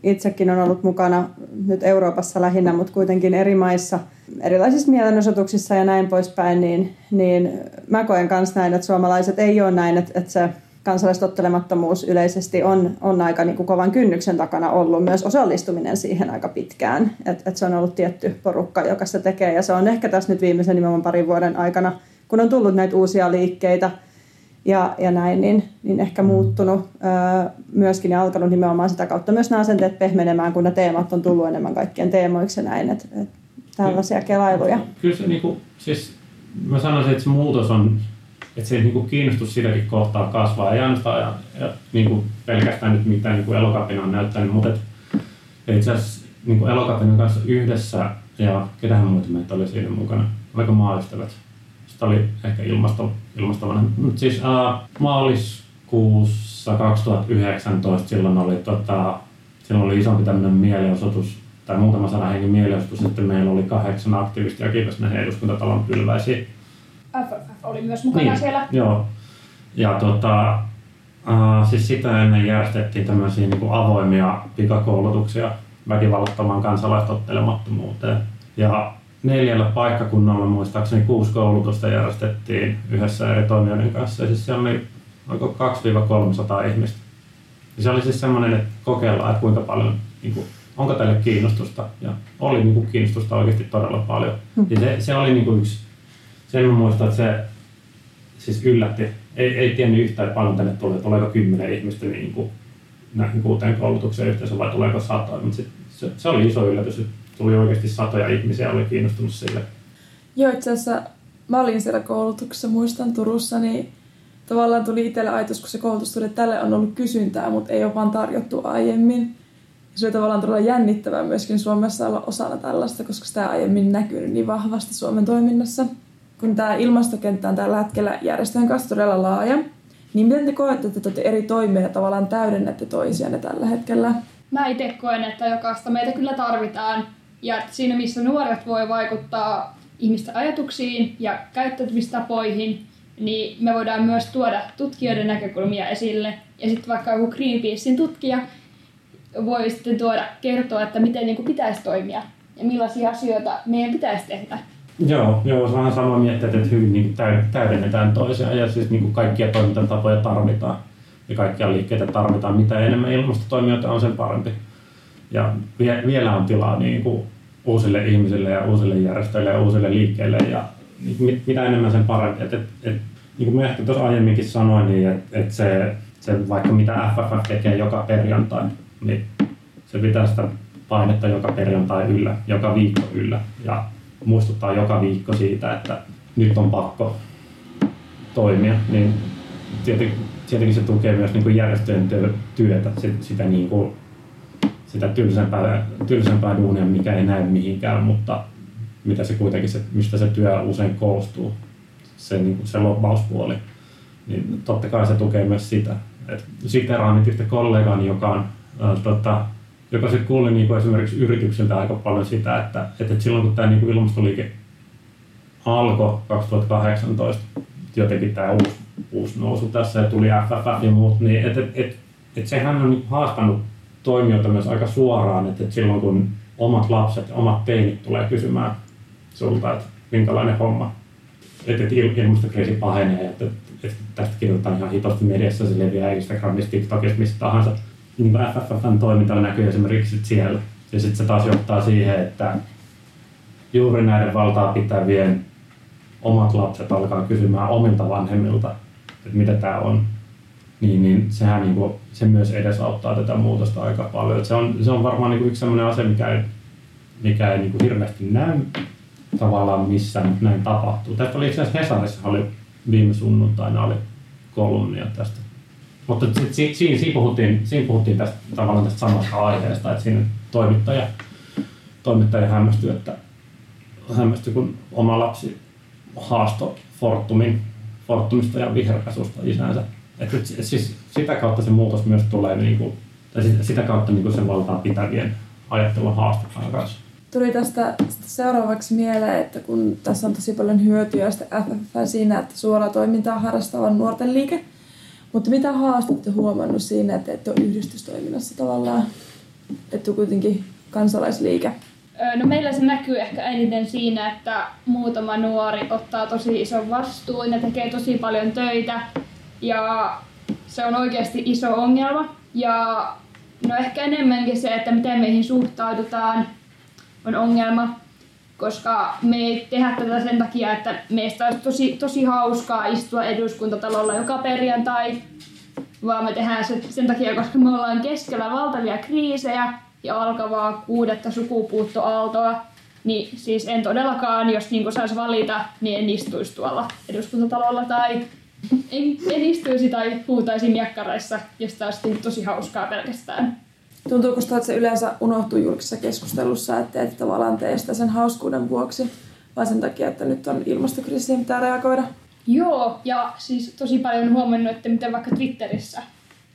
Itsekin on ollut mukana nyt Euroopassa lähinnä, mutta kuitenkin eri maissa, erilaisissa mielenosoituksissa ja näin poispäin, niin, niin mä koen myös näin, että suomalaiset ei ole näin, että, että se kansalaistottelemattomuus yleisesti on, on aika niin kuin kovan kynnyksen takana ollut myös osallistuminen siihen aika pitkään. että et se on ollut tietty porukka, joka sitä tekee ja se on ehkä tässä nyt viimeisen nimenomaan parin vuoden aikana – kun on tullut näitä uusia liikkeitä ja, ja näin, niin, niin ehkä muuttunut öö, myöskin ja alkanut nimenomaan sitä kautta myös nämä asenteet pehmenemään, kun ne teemat on tullut enemmän kaikkien teemoiksi ja näin, että et, tällaisia kelailuja. Kyllä se niin kuin, siis mä sanoisin, että se muutos on, että se niin kuin kiinnostus sitäkin kohtaa kasvaa, ei ainoastaan ja, ja niin kuin pelkästään nyt mitään niin kuin elokapina on näyttänyt, mutta et, itse asiassa niin elokapinan kanssa yhdessä ja ketähän muita meitä oli siinä mukana, oliko maaystävät, Tämä oli ehkä ilmasto, ilmastovainen. Mutta siis äh, maaliskuussa 2019 silloin oli, tota, silloin oli isompi tämmöinen mielenosoitus, tai muutama sana hengen mielenosoitus, sitten meillä oli kahdeksan aktivistia kiitos näihin eduskuntatalon pylväisiin. FFF oli myös mukana niin, siellä. Joo. Ja tota, äh, siis sitä ennen järjestettiin tämmöisiä niin kuin avoimia pikakoulutuksia väkivallattomaan kansalaistottelemattomuuteen. Ja neljällä paikkakunnalla muistaakseni kuusi koulutusta järjestettiin yhdessä eri toimijoiden kanssa. Ja siis siellä oli oliko 2-300 ihmistä. Ja se oli siis semmoinen, että kokeillaan, että kuinka paljon, niin kuin, onko teille kiinnostusta. Ja oli niin kuin, kiinnostusta oikeasti todella paljon. Mm. Ja se, se oli niin kuin yksi, sen mä muistan, että se siis yllätti. Ei, ei tiennyt yhtään, että paljon tänne tulee, tuleeko kymmenen ihmistä niin kuin, näihin kuuteen koulutukseen yhteensä vai tuleeko satoja. Mutta se, se, se, oli iso yllätys, että tuli oikeasti satoja ihmisiä, oli kiinnostunut sille. Joo, itse asiassa mä olin siellä koulutuksessa, muistan Turussa, niin tavallaan tuli itselle ajatus, kun se koulutus tuli, että tälle on ollut kysyntää, mutta ei ole vaan tarjottu aiemmin. Se oli tavallaan todella jännittävää myöskin Suomessa olla osana tällaista, koska sitä aiemmin näkynyt niin vahvasti Suomen toiminnassa. Kun tämä ilmastokenttä on tällä hetkellä järjestöjen kanssa todella laaja, niin miten te koette, että te eri toimia tavallaan täydennätte toisianne tällä hetkellä? Mä itse koen, että jokaista meitä kyllä tarvitaan ja siinä, missä nuoret voi vaikuttaa ihmisten ajatuksiin ja käyttäytymistapoihin, niin me voidaan myös tuoda tutkijoiden näkökulmia esille. Ja sitten vaikka joku Greenpeacein tutkija voi sitten tuoda, kertoa, että miten niin pitäisi toimia ja millaisia asioita meidän pitäisi tehdä. Joo, joo vähän sama miettiä, että hyvin niin täydennetään toisiaan ja siis niin kuin kaikkia toimintatapoja tarvitaan ja kaikkia liikkeitä tarvitaan. Mitä enemmän ilmastotoimijoita on, sen parempi. Ja vie, vielä on tilaa niin kuin uusille ihmisille ja uusille järjestöille ja uusille liikkeille ja mit, mitä enemmän sen parempi. Et, et, et, niin kuin mä ehkä tuossa aiemminkin sanoin, niin että et se, se, vaikka mitä FFF tekee joka perjantai, niin se pitää sitä painetta joka perjantai yllä, joka viikko yllä ja muistuttaa joka viikko siitä, että nyt on pakko toimia, niin tietenkin, tietenkin se tukee myös niin kuin järjestöjen työtä, sitä, niin kuin, sitä tylsempää, tylsempää duunia, mikä ei näy mihinkään, mutta mitä se kuitenkin, se, mistä se työ usein koostuu, se, niin kuin se lobbauspuoli, niin totta kai se tukee myös sitä. Et siteraanit yhtä kollegani, joka on äh, tota, joka se kuuli niin kuin esimerkiksi yrityksiltä aika paljon sitä, että, että silloin kun tämä niin kuin ilmastoliike alkoi 2018, jotenkin tämä uusi, uusi nousu tässä ja tuli FFF ja muut, niin että et, et, et sehän on niin haastanut toimijoita myös aika suoraan, että, et silloin kun omat lapset ja omat teinit tulee kysymään sulta, että minkälainen homma, että, että ilmastokriisi pahenee, että, että tästä kirjoitetaan ihan hitosti mediassa, se leviää Instagramissa, TikTokissa, mistä tahansa, niin FFFn toiminta näkyy esimerkiksi siellä. Ja sitten se taas johtaa siihen, että juuri näiden valtaa pitävien omat lapset alkaa kysymään omilta vanhemmilta, että mitä tämä on. Niin, niin sehän niin kuin, se myös edesauttaa tätä muutosta aika paljon. Et se, on, se on varmaan niin kuin yksi sellainen asia, mikä ei, mikä ei niin kuin hirveästi näy tavallaan mutta näin tapahtuu. Tästä oli itse asiassa Hesarissa oli viime sunnuntaina oli kolumnia tästä mutta si, si, siinä, puhuttiin, siinä puhuttiin tästä, tavallaan tästä samasta aiheesta, että siinä toimittaja, toimittaja hämmästyi, että hämmästyi, kun oma lapsi haastoi Fortumin, Fortumista ja viherpesusta isänsä. Että siis sitä kautta se muutos myös tulee, niin kuin, tai sitä kautta niin kuin sen valtaa pitävien ajattelun haastetaan kanssa. Tuli tästä seuraavaksi mieleen, että kun tässä on tosi paljon hyötyä sitä FFF siinä, että suoraa toimintaa harrastavan nuorten liike, mutta mitä haastetta huomannut siinä, että et ole yhdistystoiminnassa tavallaan, että on kuitenkin kansalaisliike? No meillä se näkyy ehkä eniten siinä, että muutama nuori ottaa tosi ison vastuun ja tekee tosi paljon töitä ja se on oikeasti iso ongelma. Ja no ehkä enemmänkin se, että miten meihin suhtaudutaan on ongelma. Koska me ei tehdä tätä sen takia, että meistä olisi tosi, tosi hauskaa istua eduskuntatalolla joka perjantai, vaan me tehdään se sen takia, koska me ollaan keskellä valtavia kriisejä ja alkavaa kuudetta sukupuuttoaaltoa, niin siis en todellakaan, jos niin saisi valita, niin en istuisi tuolla eduskuntatalolla tai en, istuisi tai huutaisi miekkareissa, jos tämä olisi tosi hauskaa pelkästään. Tuntuuko sitä, että se yleensä unohtuu julkisessa keskustelussa, että et tavallaan tee sitä sen hauskuuden vuoksi, vai sen takia, että nyt on ilmastokriisi ja pitää reagoida? Joo, ja siis tosi paljon huomannut, että miten vaikka Twitterissä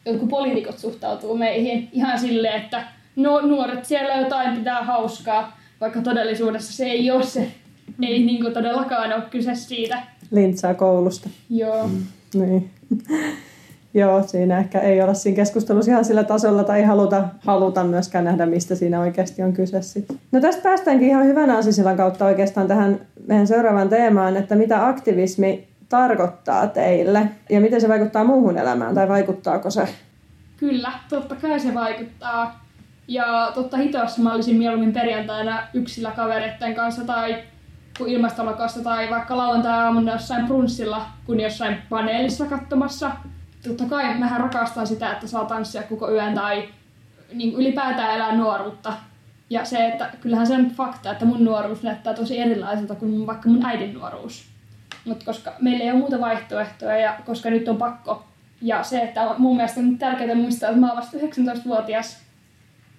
jotkut poliitikot suhtautuu meihin ihan silleen, että no nuoret siellä jotain pitää hauskaa, vaikka todellisuudessa se ei ole se, ei niin kuin todellakaan ole kyse siitä. Lintsaa koulusta. Joo. Mm. Niin. Joo, siinä ehkä ei olla siinä keskustelussa ihan sillä tasolla tai ei haluta, haluta myöskään nähdä, mistä siinä oikeasti on kyse sitten. No tästä päästäänkin ihan hyvän aasisillan kautta oikeastaan tähän meidän seuraavaan teemaan, että mitä aktivismi tarkoittaa teille ja miten se vaikuttaa muuhun elämään tai vaikuttaako se? Kyllä, totta kai se vaikuttaa. Ja totta hitossa mä olisin mieluummin perjantaina yksillä kavereiden kanssa tai kun ilmastolakassa tai vaikka lauantai-aamuna jossain brunssilla, kun jossain paneelissa katsomassa totta kai mähän rakastan sitä, että saa tanssia koko yön tai niin ylipäätään elää nuoruutta. Ja se, että kyllähän se on fakta, että mun nuoruus näyttää tosi erilaiselta kuin mun, vaikka mun äidin nuoruus. Mutta koska meillä ei ole muuta vaihtoehtoja ja koska nyt on pakko. Ja se, että mun mielestä on tärkeää muistaa, että mä oon vasta 19-vuotias.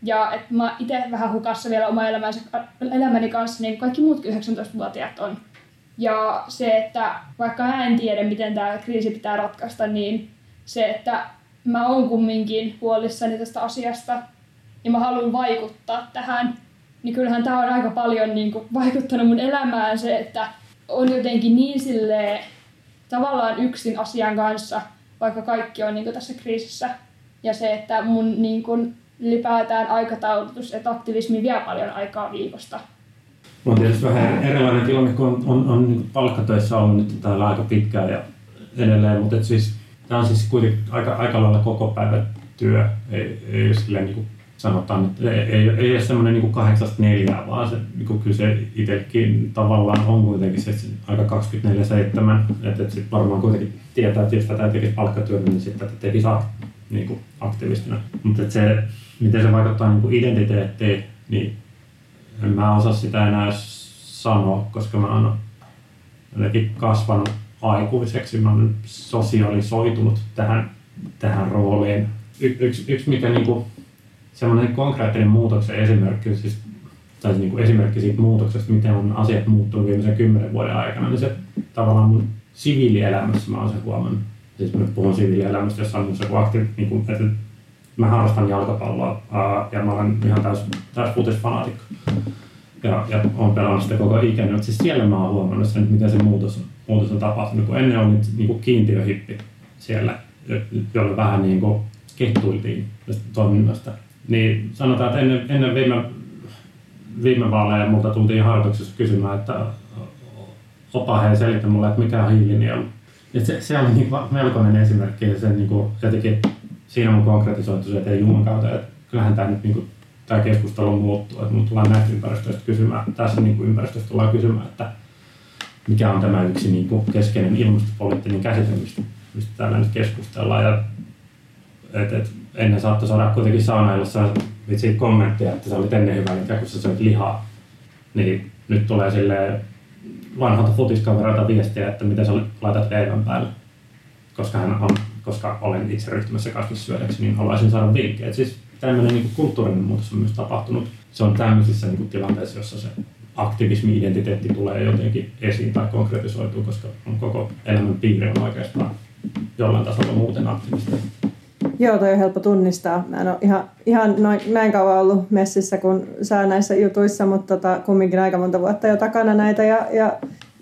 Ja että mä itse vähän hukassa vielä oma elämänsä, elämäni kanssa, niin kaikki muutkin 19-vuotiaat on. Ja se, että vaikka mä en tiedä, miten tämä kriisi pitää ratkaista, niin se, että mä oon kumminkin huolissani tästä asiasta ja mä haluan vaikuttaa tähän, niin kyllähän tämä on aika paljon niin kuin, vaikuttanut mun elämään se, että on jotenkin niin silleen, tavallaan yksin asian kanssa, vaikka kaikki on niin kuin, tässä kriisissä. Ja se, että mun niin kuin, ylipäätään aikataulutus, että aktivismi vie paljon aikaa viikosta. On tietysti vähän erilainen tilanne, kun on, on, on niin palkkatöissä ollut nyt täällä aika pitkään ja edelleen, mutta siis Tämä on siis kuitenkin aika, aika lailla koko päivä työ, ei, ei silleen niin kuin sanotaan, että ei, ei, ei ole semmoinen niin kahdeksasta neljää, vaan se, niin kuin kyllä se itsekin tavallaan on kuitenkin se, aika 24-7, että, että sitten varmaan kuitenkin tietää, että jos tätä tekisi palkkatyötä, niin sitten tätä tekisi niin kuin aktivistina. Mutta se, miten se vaikuttaa niin kuin identiteettiin, niin en mä osaa sitä enää sanoa, koska mä oon jotenkin kasvanut aikuiseksi, mä oon sosiaalisoitunut tähän, tähän rooliin. Y- yksi, yksi mikä niinku, semmoinen konkreettinen muutoksen esimerkki, siis, tai siis niinku esimerkki siitä muutoksesta, miten on asiat muuttunut viimeisen kymmenen vuoden aikana, niin se tavallaan mun siviilielämässä mä oon sen huomannut. Siis mä nyt puhun siviilielämästä, jossa on joku aktiivi, niin kuin, että mä harrastan jalkapalloa ää, ja mä olen ihan täys, täys futisfanaatikko. Ja, ja olen pelannut sitä koko ikäni, mutta siis siellä mä oon huomannut sen, miten se muutos, muutos on tapahtunut. Kun ennen oli niin kuin kiintiöhippi siellä, jolla vähän niin kuin kettuiltiin tästä toiminnasta. Niin sanotaan, että ennen, ennen viime, viime vaaleja multa tultiin harjoituksessa kysymään, että opa hei selitä mulle, että mikä on hiilinielu. Se, se oli niin melkoinen esimerkki ja se niin kuin, jotenkin siinä on konkretisoitu se, että ei Jumalan kautta, että kyllähän tämä nyt niin kuin, tämä keskustelu muuttuu, että mun tullaan näistä ympäristöistä kysymään, tässä niin kuin ympäristöstä tullaan kysymään, että mikä on tämä yksi niin kuin keskeinen ilmastopoliittinen käsite, mistä, mistä täällä nyt keskustellaan. Ja, et, et, ennen saattoi saada kuitenkin saunailussa vitsi kommenttia, että se oli ennen hyvä, niin kun sä söit lihaa. Niin nyt tulee sille vanhalta futiskavereilta viestiä, että miten sä laitat leivän päälle. Koska, hän on, koska olen itse ryhtymässä kasvissyödäksi, niin haluaisin saada vinkkejä. Siis tämmöinen niin kulttuurinen muutos on myös tapahtunut. Se on tämmöisissä niin tilanteissa, jossa se aktivismi-identiteetti tulee jotenkin esiin tai konkretisoituu, koska on koko elämän piiri on oikeastaan jollain tasolla muuten aktivista. Joo, toi on helppo tunnistaa. Mä en ole ihan, ihan noin, näin kauan ollut messissä kuin sä näissä jutuissa, mutta tota, kumminkin aika monta vuotta jo takana näitä. Ja, ja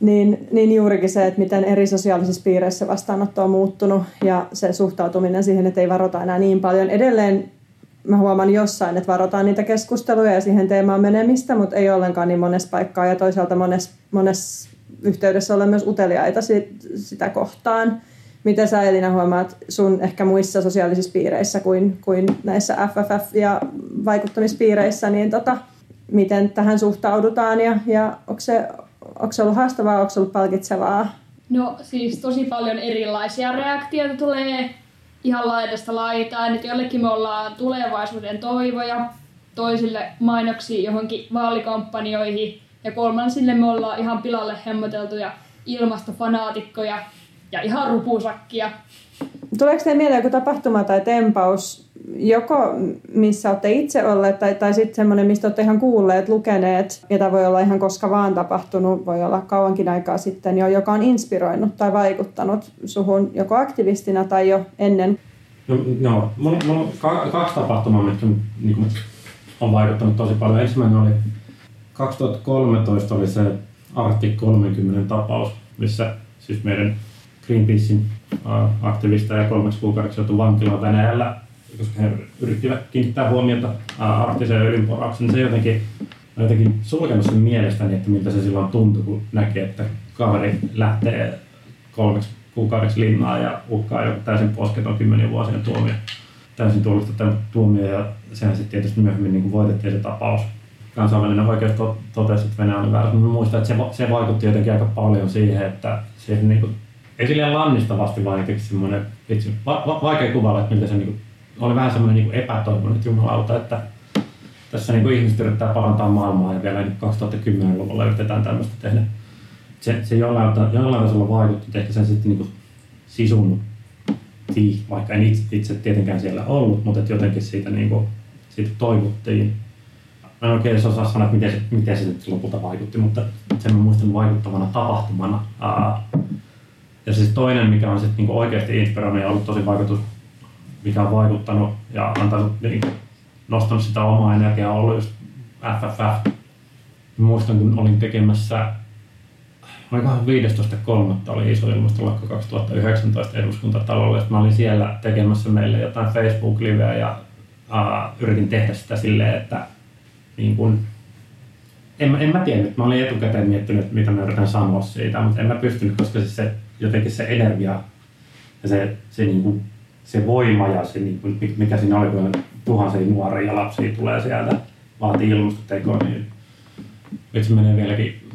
niin, niin juurikin se, että miten eri sosiaalisissa piireissä vastaanotto on muuttunut ja se suhtautuminen siihen, että ei varota enää niin paljon. Edelleen mä huomaan jossain, että varotaan niitä keskusteluja ja siihen teemaan menemistä, mutta ei ollenkaan niin monessa paikkaa ja toisaalta monessa, monessa yhteydessä olla myös uteliaita sit, sitä kohtaan. Miten sä Elina huomaat sun ehkä muissa sosiaalisissa piireissä kuin, kuin näissä FFF- ja vaikuttamispiireissä, niin tota, miten tähän suhtaudutaan ja, ja onko, se, onko se ollut haastavaa, onko se ollut palkitsevaa? No siis tosi paljon erilaisia reaktioita tulee ihan laidasta laitaan, että jollekin me ollaan tulevaisuuden toivoja, toisille mainoksia johonkin vaalikampanjoihin ja kolmansille me ollaan ihan pilalle hemmoteltuja ilmastofanaatikkoja ja ihan rupusakkia. Tuleeko teille mieleen joku tapahtuma tai tempaus, joko missä olette itse olleet tai, tai sitten semmoinen, mistä olette ihan kuulleet, lukeneet, jota voi olla ihan koska vaan tapahtunut, voi olla kauankin aikaa sitten jo, joka on inspiroinut tai vaikuttanut suhun joko aktivistina tai jo ennen? No, no mulla, mulla on kaksi tapahtumaa, mitkä niin kuin, on vaikuttanut tosi paljon. Ensimmäinen oli 2013 oli se Arctic 30 tapaus, missä siis meidän Greenpeacein aktivisteja kolmeksi kuukaudeksi joutui vankilaan Venäjällä, koska he yrittivät kiinnittää huomiota arktiseen öljynporaukseen. Se jotenkin, jotenkin sulkenut sen mielestäni, että miltä se silloin tuntui, kun näki, että kaveri lähtee kolmeksi kuukaudeksi linnaa ja uhkaa jo täysin posketon kymmenen vuosien tuomio. Täysin tuollista tuomio ja sehän sitten tietysti myöhemmin niin voitettiin se tapaus. Kansainvälinen oikeus totesi, että Venäjä oli väärässä. Mä muistan, että se, se vaikutti jotenkin aika paljon siihen, että siihen niin kuin ei silleen lannistavasti vaan jotenkin semmoinen, vitsi, va, va, vaikea kuvailla, että miltä se niin kuin, oli vähän semmoinen niin epätoivoinen, että jumalauta, että tässä niin kuin ihmiset yrittää parantaa maailmaa ja vielä 2010-luvulla yritetään tämmöistä tehdä. Se, se jollain, jollain tasolla vaikutti, että ehkä sen sitten niin kuin sisun vaikka en itse, itse tietenkään siellä ollut, mutta että jotenkin siitä, niin kuin, siitä toivottiin. Mä en oikein osaa sanoa, että miten se, miten se sitten lopulta vaikutti, mutta sen mä muistan vaikuttavana tapahtumana. Ää, ja siis toinen, mikä on sitten niinku oikeasti inspiroinut ja ollut tosi vaikutus, mikä on vaikuttanut ja antanut, niin, nostanut sitä omaa energiaa, on ollut just FFF. Muistan, kun olin tekemässä, olikohan 15.3. oli iso ilmastolakko 2019 eduskuntatalolle. Mä olin siellä tekemässä meille jotain Facebook-liveä ja uh, yritin tehdä sitä silleen, että niin kun, en, en mä tiennyt, mä olin etukäteen miettinyt, mitä mä yritän sanoa siitä, mutta en mä pystynyt, koska siis se jotenkin se energia ja se, se, niin kuin, se voima ja se, niin kuin, mikä siinä oli, kun tuhansia nuoria ja lapsia tulee sieltä, vaatii ilmastotekoa, niin nyt se menee vieläkin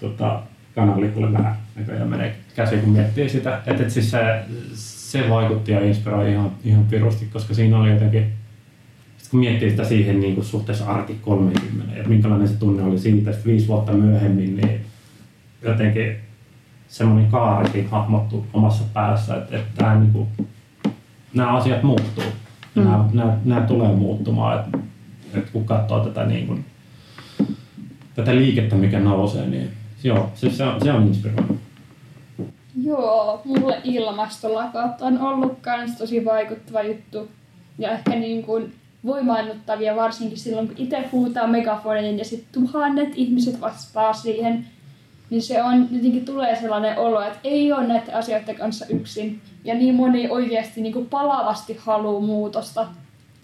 tota, kananlipulle vähän näköjään menee käsi, kun miettii sitä. Että et siis se, se vaikutti ja inspiroi ihan, ihan pirusti, koska siinä oli jotenkin, kun miettii sitä siihen niin kuin suhteessa Arti 30 ja minkälainen se tunne oli siitä, että viisi vuotta myöhemmin, niin jotenkin semmoinen kaari siinä hahmottu omassa päässä, että, että tämä, niin kuin, nämä asiat muuttuu. Mm. Nämä, nämä, nämä tulee muuttumaan. Että, että kun katsoo tätä, niin kuin, tätä liikettä, mikä nousee, niin joo, se, se on, se on inspiroinut. Joo, mulle ilmastolakat on ollut kans tosi vaikuttava juttu. Ja ehkä niin kuin voimaannuttavia varsinkin silloin, kun itse huutaa megafoniin ja sitten tuhannet ihmiset vastaa siihen. Niin se on, jotenkin tulee sellainen olo, että ei ole näiden asioiden kanssa yksin. Ja niin moni oikeasti niin kuin palavasti haluaa muutosta.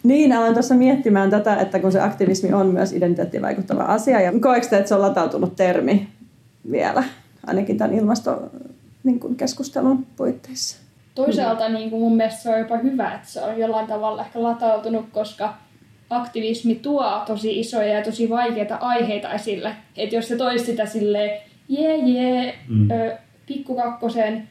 Niin, aloin tuossa miettimään tätä, että kun se aktivismi on myös identiteettivaikuttava asia. Ja koetko te, että se on latautunut termi vielä, ainakin tämän ilmasto niin puitteissa. Toisaalta niin kuin mun mielestä se on jopa hyvä, että se on jollain tavalla ehkä latautunut, koska aktivismi tuo tosi isoja ja tosi vaikeita aiheita esille. Että jos se toisi sitä silleen, jee jee, mm. pikkukakkosen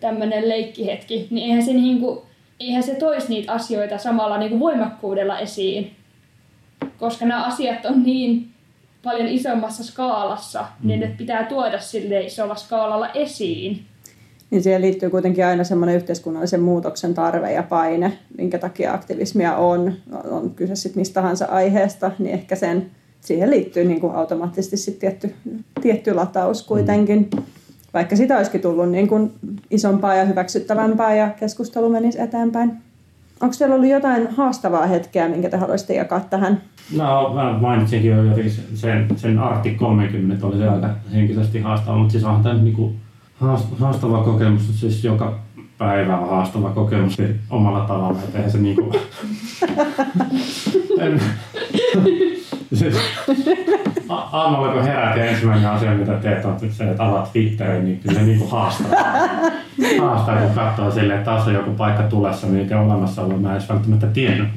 tämmöinen leikkihetki, niin eihän se, niin kuin, eihän se toisi niitä asioita samalla niin kuin voimakkuudella esiin. Koska nämä asiat on niin paljon isommassa skaalassa, niin mm. niin ne pitää tuoda sille isolla skaalalla esiin. Niin siihen liittyy kuitenkin aina semmoinen yhteiskunnallisen muutoksen tarve ja paine, minkä takia aktivismia on, on kyse sitten mistä tahansa aiheesta, niin ehkä sen, siihen liittyy niin kuin automaattisesti sit tietty, tietty lataus kuitenkin. Vaikka sitä olisikin tullut niin kuin isompaa ja hyväksyttävämpää ja keskustelu menisi eteenpäin. Onko teillä ollut jotain haastavaa hetkeä, minkä te haluaisitte jakaa tähän? No, mä mainitsinkin jo jotenkin sen, sen Artti 30 oli se aika henkisesti haastava, mutta siis onhan tämä niin haastava kokemus, siis joka päivä on haastava kokemus omalla tavalla, että eihän se niinku... en, siis, aamulla kun herät ja ensimmäinen asia mitä teet on se, että avaat Twitterin, niin kyllä se niinku haastaa. haastaa kun katsoo silleen, että taas on joku paikka tulessa, mikä olemassa ollut mä en edes välttämättä tiennyt.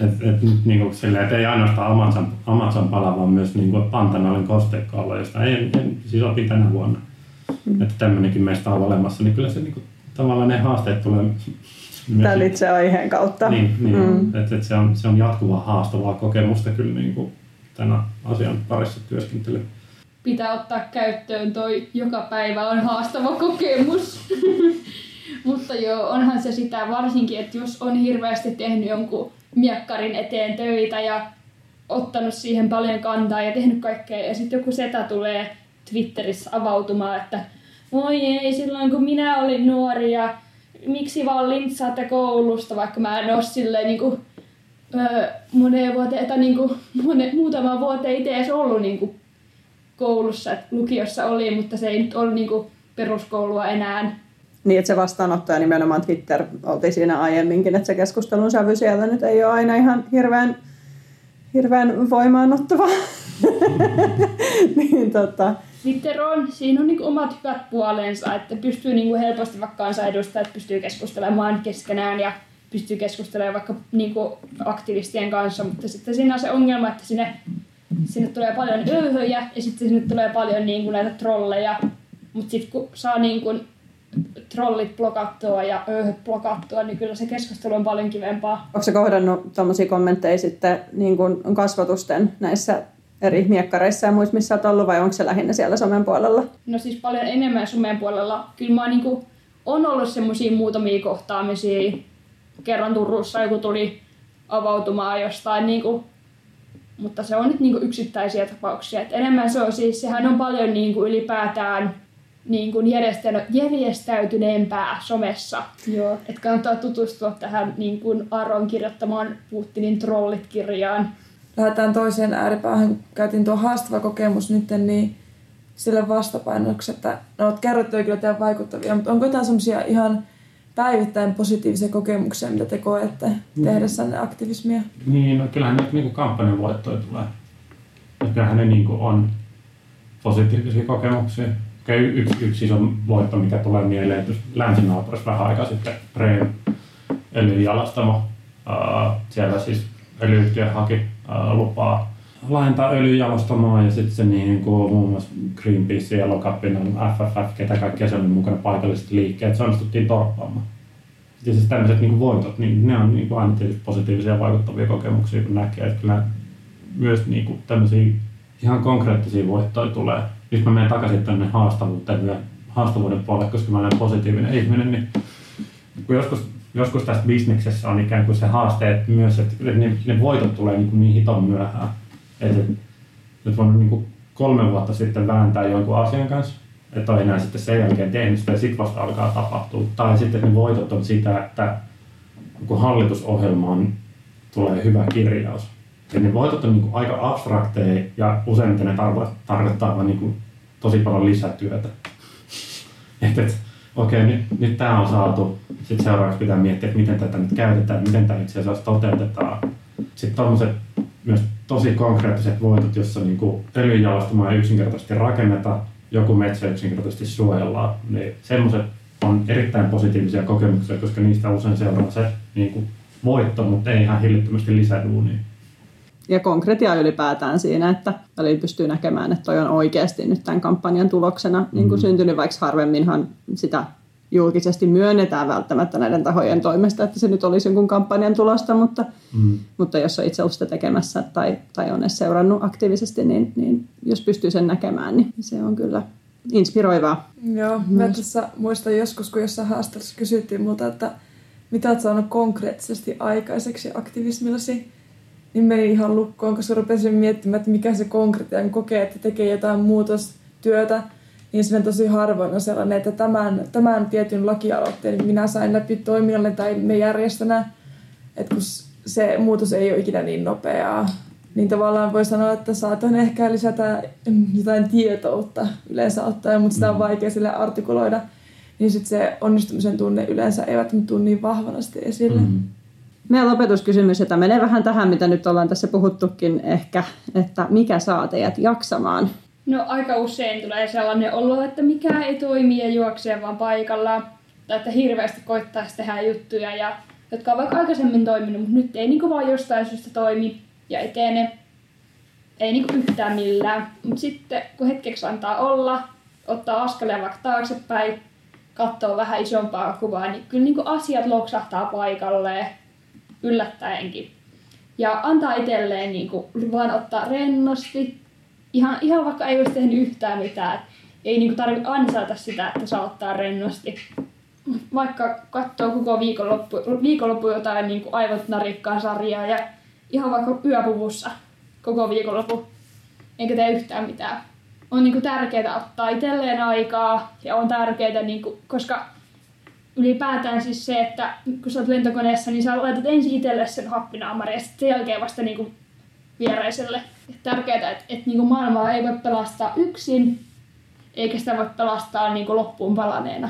Et, et, niin silleen, että ei ainoastaan Amazon, Amazon pala, vaan myös niin kuin Pantanalin kosteikkoalue, josta ei, en, siis opi tänä vuonna. Mm. Että tämmöinenkin meistä on olemassa, niin kyllä se niin kuin, tavallaan ne haasteet tulee Tämän itse aiheen kautta. Niin, niin mm. että, että se, on, se on jatkuvaa haastavaa kokemusta kyllä niin kuin tänä asian parissa työskentely. Pitää ottaa käyttöön toi joka päivä on haastava kokemus. Mutta joo, onhan se sitä varsinkin, että jos on hirveästi tehnyt jonkun miekkarin eteen töitä ja ottanut siihen paljon kantaa ja tehnyt kaikkea. Ja sitten joku setä tulee Twitterissä avautumaan, että voi ei, silloin kun minä olin nuori ja miksi vaan lintsaatte koulusta, vaikka mä en ole silleen niin kuin, öö, moneen vuoteen, että niin kuin, monen, muutama vuoteen itse edes ollut niin kuin, koulussa, että lukiossa oli, mutta se ei nyt ole niin kuin, peruskoulua enää. Niin, että se vastaanotto ja nimenomaan Twitter oltiin siinä aiemminkin, että se keskustelun sävy siellä nyt ei ole aina ihan hirveän, hirveän voimaanottava. niin, tota. Twitter on, siinä on niinku omat hyvät puolensa, että pystyy niinku helposti vaikka kansanedustajat pystyy keskustelemaan keskenään ja pystyy keskustelemaan vaikka niinku aktivistien kanssa, mutta sitten siinä on se ongelma, että sinne, sinne tulee paljon öyhöjä ja sitten sinne tulee paljon niinku näitä trolleja, mutta sitten kun saa niinku trollit blokattua ja öyhöt blokattua, niin kyllä se keskustelu on paljon kivempaa. Onko se kohdannut tuommoisia kommentteja sitten niin kuin kasvatusten näissä eri miekkareissa ja muissa, missä olet ollut, vai onko se lähinnä siellä somen puolella? No siis paljon enemmän somen puolella. Kyllä mä niin kuin, on ollut semmoisia muutamia kohtaamisia. Kerran Turussa joku tuli avautumaan jostain, niin kuin, mutta se on nyt niin kuin yksittäisiä tapauksia. Et enemmän se on siis, sehän on paljon niin kuin ylipäätään niin kuin järjestäytyneempää somessa. Joo. Että kannattaa tutustua tähän niin kuin Aron kirjoittamaan Putinin trollit-kirjaan. Lähdetään toiseen ääripäähän. Käytiin tuo haastava kokemus nyt, niin sille vastapainoksi, että no kerrottu kyllä teidän vaikuttavia, mutta onko jotain semmoisia ihan päivittäin positiivisia kokemuksia, mitä te koette mm. tehdessänne aktivismia? Niin, no kyllähän nyt niin kampanjan voittoja tulee. Ja kyllähän ne niin on positiivisia kokemuksia okay, yksi, yksi iso voitto, mikä tulee mieleen, että länsinaapurissa vähän aikaa sitten Preen öljyjalastamo Siellä siis öljyyhtiö haki lupaa laajentaa öljyjalostamoa ja sitten se niin kuin muun muassa Greenpeace ja Lokapin, FFF, ketä kaikkia siellä oli mukana paikalliset liikkeet, se onnistuttiin torppaamaan. Ja siis tämmöiset niin voitot, niin ne on niin kuin aina tietysti positiivisia vaikuttavia kokemuksia, kun näkee, että kyllä myös niin kuin tämmöisiä ihan konkreettisia voittoja tulee. Nyt mä menen takaisin tänne haastavuuteen, haastavuuden puolelle, koska mä olen positiivinen ihminen, niin kun joskus, joskus tässä bisneksessä on ikään kuin se haaste, että myös, että ne, ne voitot tulee niin, niin hiton myöhään. Että nyt voinut niin kuin kolme vuotta sitten vääntää jonkun asian kanssa, että on enää sitten sen jälkeen tehnyt sitä ja sitten vasta alkaa tapahtua. Tai sitten ne voitot on sitä, että kun hallitusohjelmaan tulee hyvä kirjaus. Ja ne voitot on niin kuin aika abstrakteja ja useimmiten ne tarkoittaa vain niin kuin tosi paljon lisätyötä. Että et, okei, okay, nyt, nyt tämä on saatu. Sitten seuraavaksi pitää miettiä, että miten tätä nyt käytetään, miten tämä itse asiassa toteutetaan. Sitten tuommoiset myös tosi konkreettiset voitot, jossa niin öljynjalostamoa ei yksinkertaisesti rakenneta, joku metsä yksinkertaisesti suojellaan, niin semmoiset on erittäin positiivisia kokemuksia, koska niistä usein seuraa se niin kuin voitto, mutta ei ihan hillittömästi lisäduunia. Ja konkreettia ylipäätään siinä, että välillä pystyy näkemään, että toi on oikeasti nyt tämän kampanjan tuloksena niin kuin mm. syntynyt, vaikka harvemminhan sitä julkisesti myönnetään välttämättä näiden tahojen toimesta, että se nyt olisi jonkun kampanjan tulosta, mutta, mm. mutta jos on itse ollut sitä tekemässä tai, tai on edes seurannut aktiivisesti, niin, niin jos pystyy sen näkemään, niin se on kyllä inspiroivaa. Joo, mä tässä muistan joskus, kun jossain haastattelussa kysyttiin multa, että mitä olet saanut konkreettisesti aikaiseksi aktivismillasi, niin meni ihan lukkoon, koska rupesin miettimään, että mikä se konkreettinen kokee, että tekee jotain muutostyötä, niin siinä tosi harvoin on sellainen, että tämän, tämän tietyn lakialoitteen minä sain läpi toiminnalle tai me järjestönä, että kun se muutos ei ole ikinä niin nopeaa, niin tavallaan voi sanoa, että saatan ehkä lisätä jotain tietoutta yleensä ottaen, mutta sitä on mm. vaikea sille artikuloida, niin sitten se onnistumisen tunne yleensä ei välttämättä tule niin vahvasti esille. Mm-hmm. Meidän lopetuskysymys, jota menee vähän tähän, mitä nyt ollaan tässä puhuttukin ehkä, että mikä saa teidät jaksamaan No aika usein tulee sellainen olo, että mikä ei toimi ja juoksee vaan paikalla. Tai että hirveästi koittaisi tehdä juttuja, ja, jotka on vaikka aikaisemmin toiminut, mutta nyt ei niinku vaan jostain syystä toimi ja etene. Ei niinku yhtään millään. Mutta sitten kun hetkeksi antaa olla, ottaa askeleen vaikka taaksepäin, katsoo vähän isompaa kuvaa, niin kyllä niinku asiat loksahtaa paikalleen yllättäenkin. Ja antaa itselleen niinku luvan ottaa rennosti, ihan, ihan vaikka ei olisi tehnyt yhtään mitään. Ei niinku tarvitse ansaita sitä, että saa ottaa rennosti. Vaikka katsoo koko viikonloppu, viikonloppu jotain niinku aivot narikkaa sarjaa ja ihan vaikka yöpuvussa koko viikonloppu, eikä tee yhtään mitään. On niinku tärkeää ottaa itselleen aikaa ja on tärkeää, niinku, koska ylipäätään siis se, että kun sä oot lentokoneessa, niin sä laitat ensin itselle sen happinaamari ja sitten sen jälkeen vasta niinku viereiselle. Tärkeää, että, että niin kuin maailmaa ei voi pelastaa yksin, eikä sitä voi pelastaa niin kuin loppuun palaneena.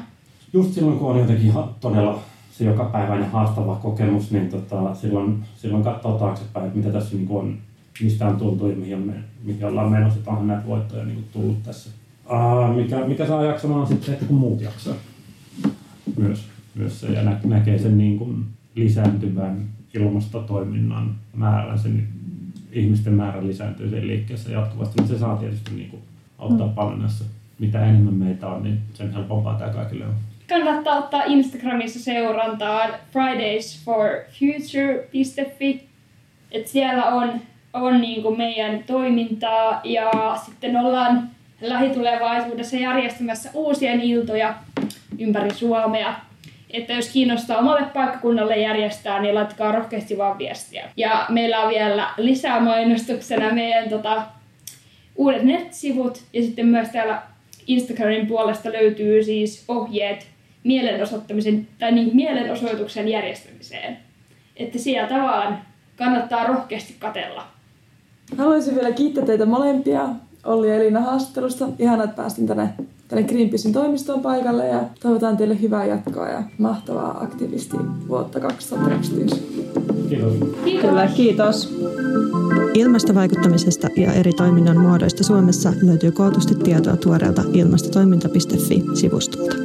Just silloin, kun on jotenkin todella se jokapäiväinen haastava kokemus, niin tota, silloin, silloin katsoo taaksepäin, että mitä tässä niin on, mistä on tultu ja mihin, me, mihin ollaan menossa, että onhan näitä voittoja niin tullut tässä. Uh, mikä, mikä saa jaksamaan sitten, että kun muut jaksaa myös, myös se, ja nä, näkee sen niin kuin lisääntyvän ilmastotoiminnan määrän, sen ihmisten määrä lisääntyy siinä liikkeessä jatkuvasti, niin se saa tietysti niin kuin auttaa mm. paljon näissä. Mitä enemmän meitä on, niin sen helpompaa tämä kaikille on. Kannattaa ottaa Instagramissa seurantaa fridaysforfuture.fi. Et siellä on, on niin kuin meidän toimintaa ja sitten ollaan lähitulevaisuudessa järjestämässä uusia iltoja ympäri Suomea että jos kiinnostaa omalle paikkakunnalle järjestää, niin laittakaa rohkeasti vaan viestiä. Ja meillä on vielä lisää mainostuksena meidän tota, uudet nettisivut ja sitten myös täällä Instagramin puolesta löytyy siis ohjeet mielenosoittamisen tai niin mielenosoituksen järjestämiseen. Että sieltä vaan kannattaa rohkeasti katella. Haluaisin vielä kiittää teitä molempia Olli ja Elina haastattelusta. Ihanaa, että päästin tänne tänne Greenpeacein toimistoon paikalle ja toivotan teille hyvää jatkoa ja mahtavaa aktivisti vuotta 2021. Kiitos. Kiitos. Kyllä, kiitos. Ilmastovaikuttamisesta ja eri toiminnan muodoista Suomessa löytyy kootusti tietoa tuoreelta ilmastotoiminta.fi-sivustolta.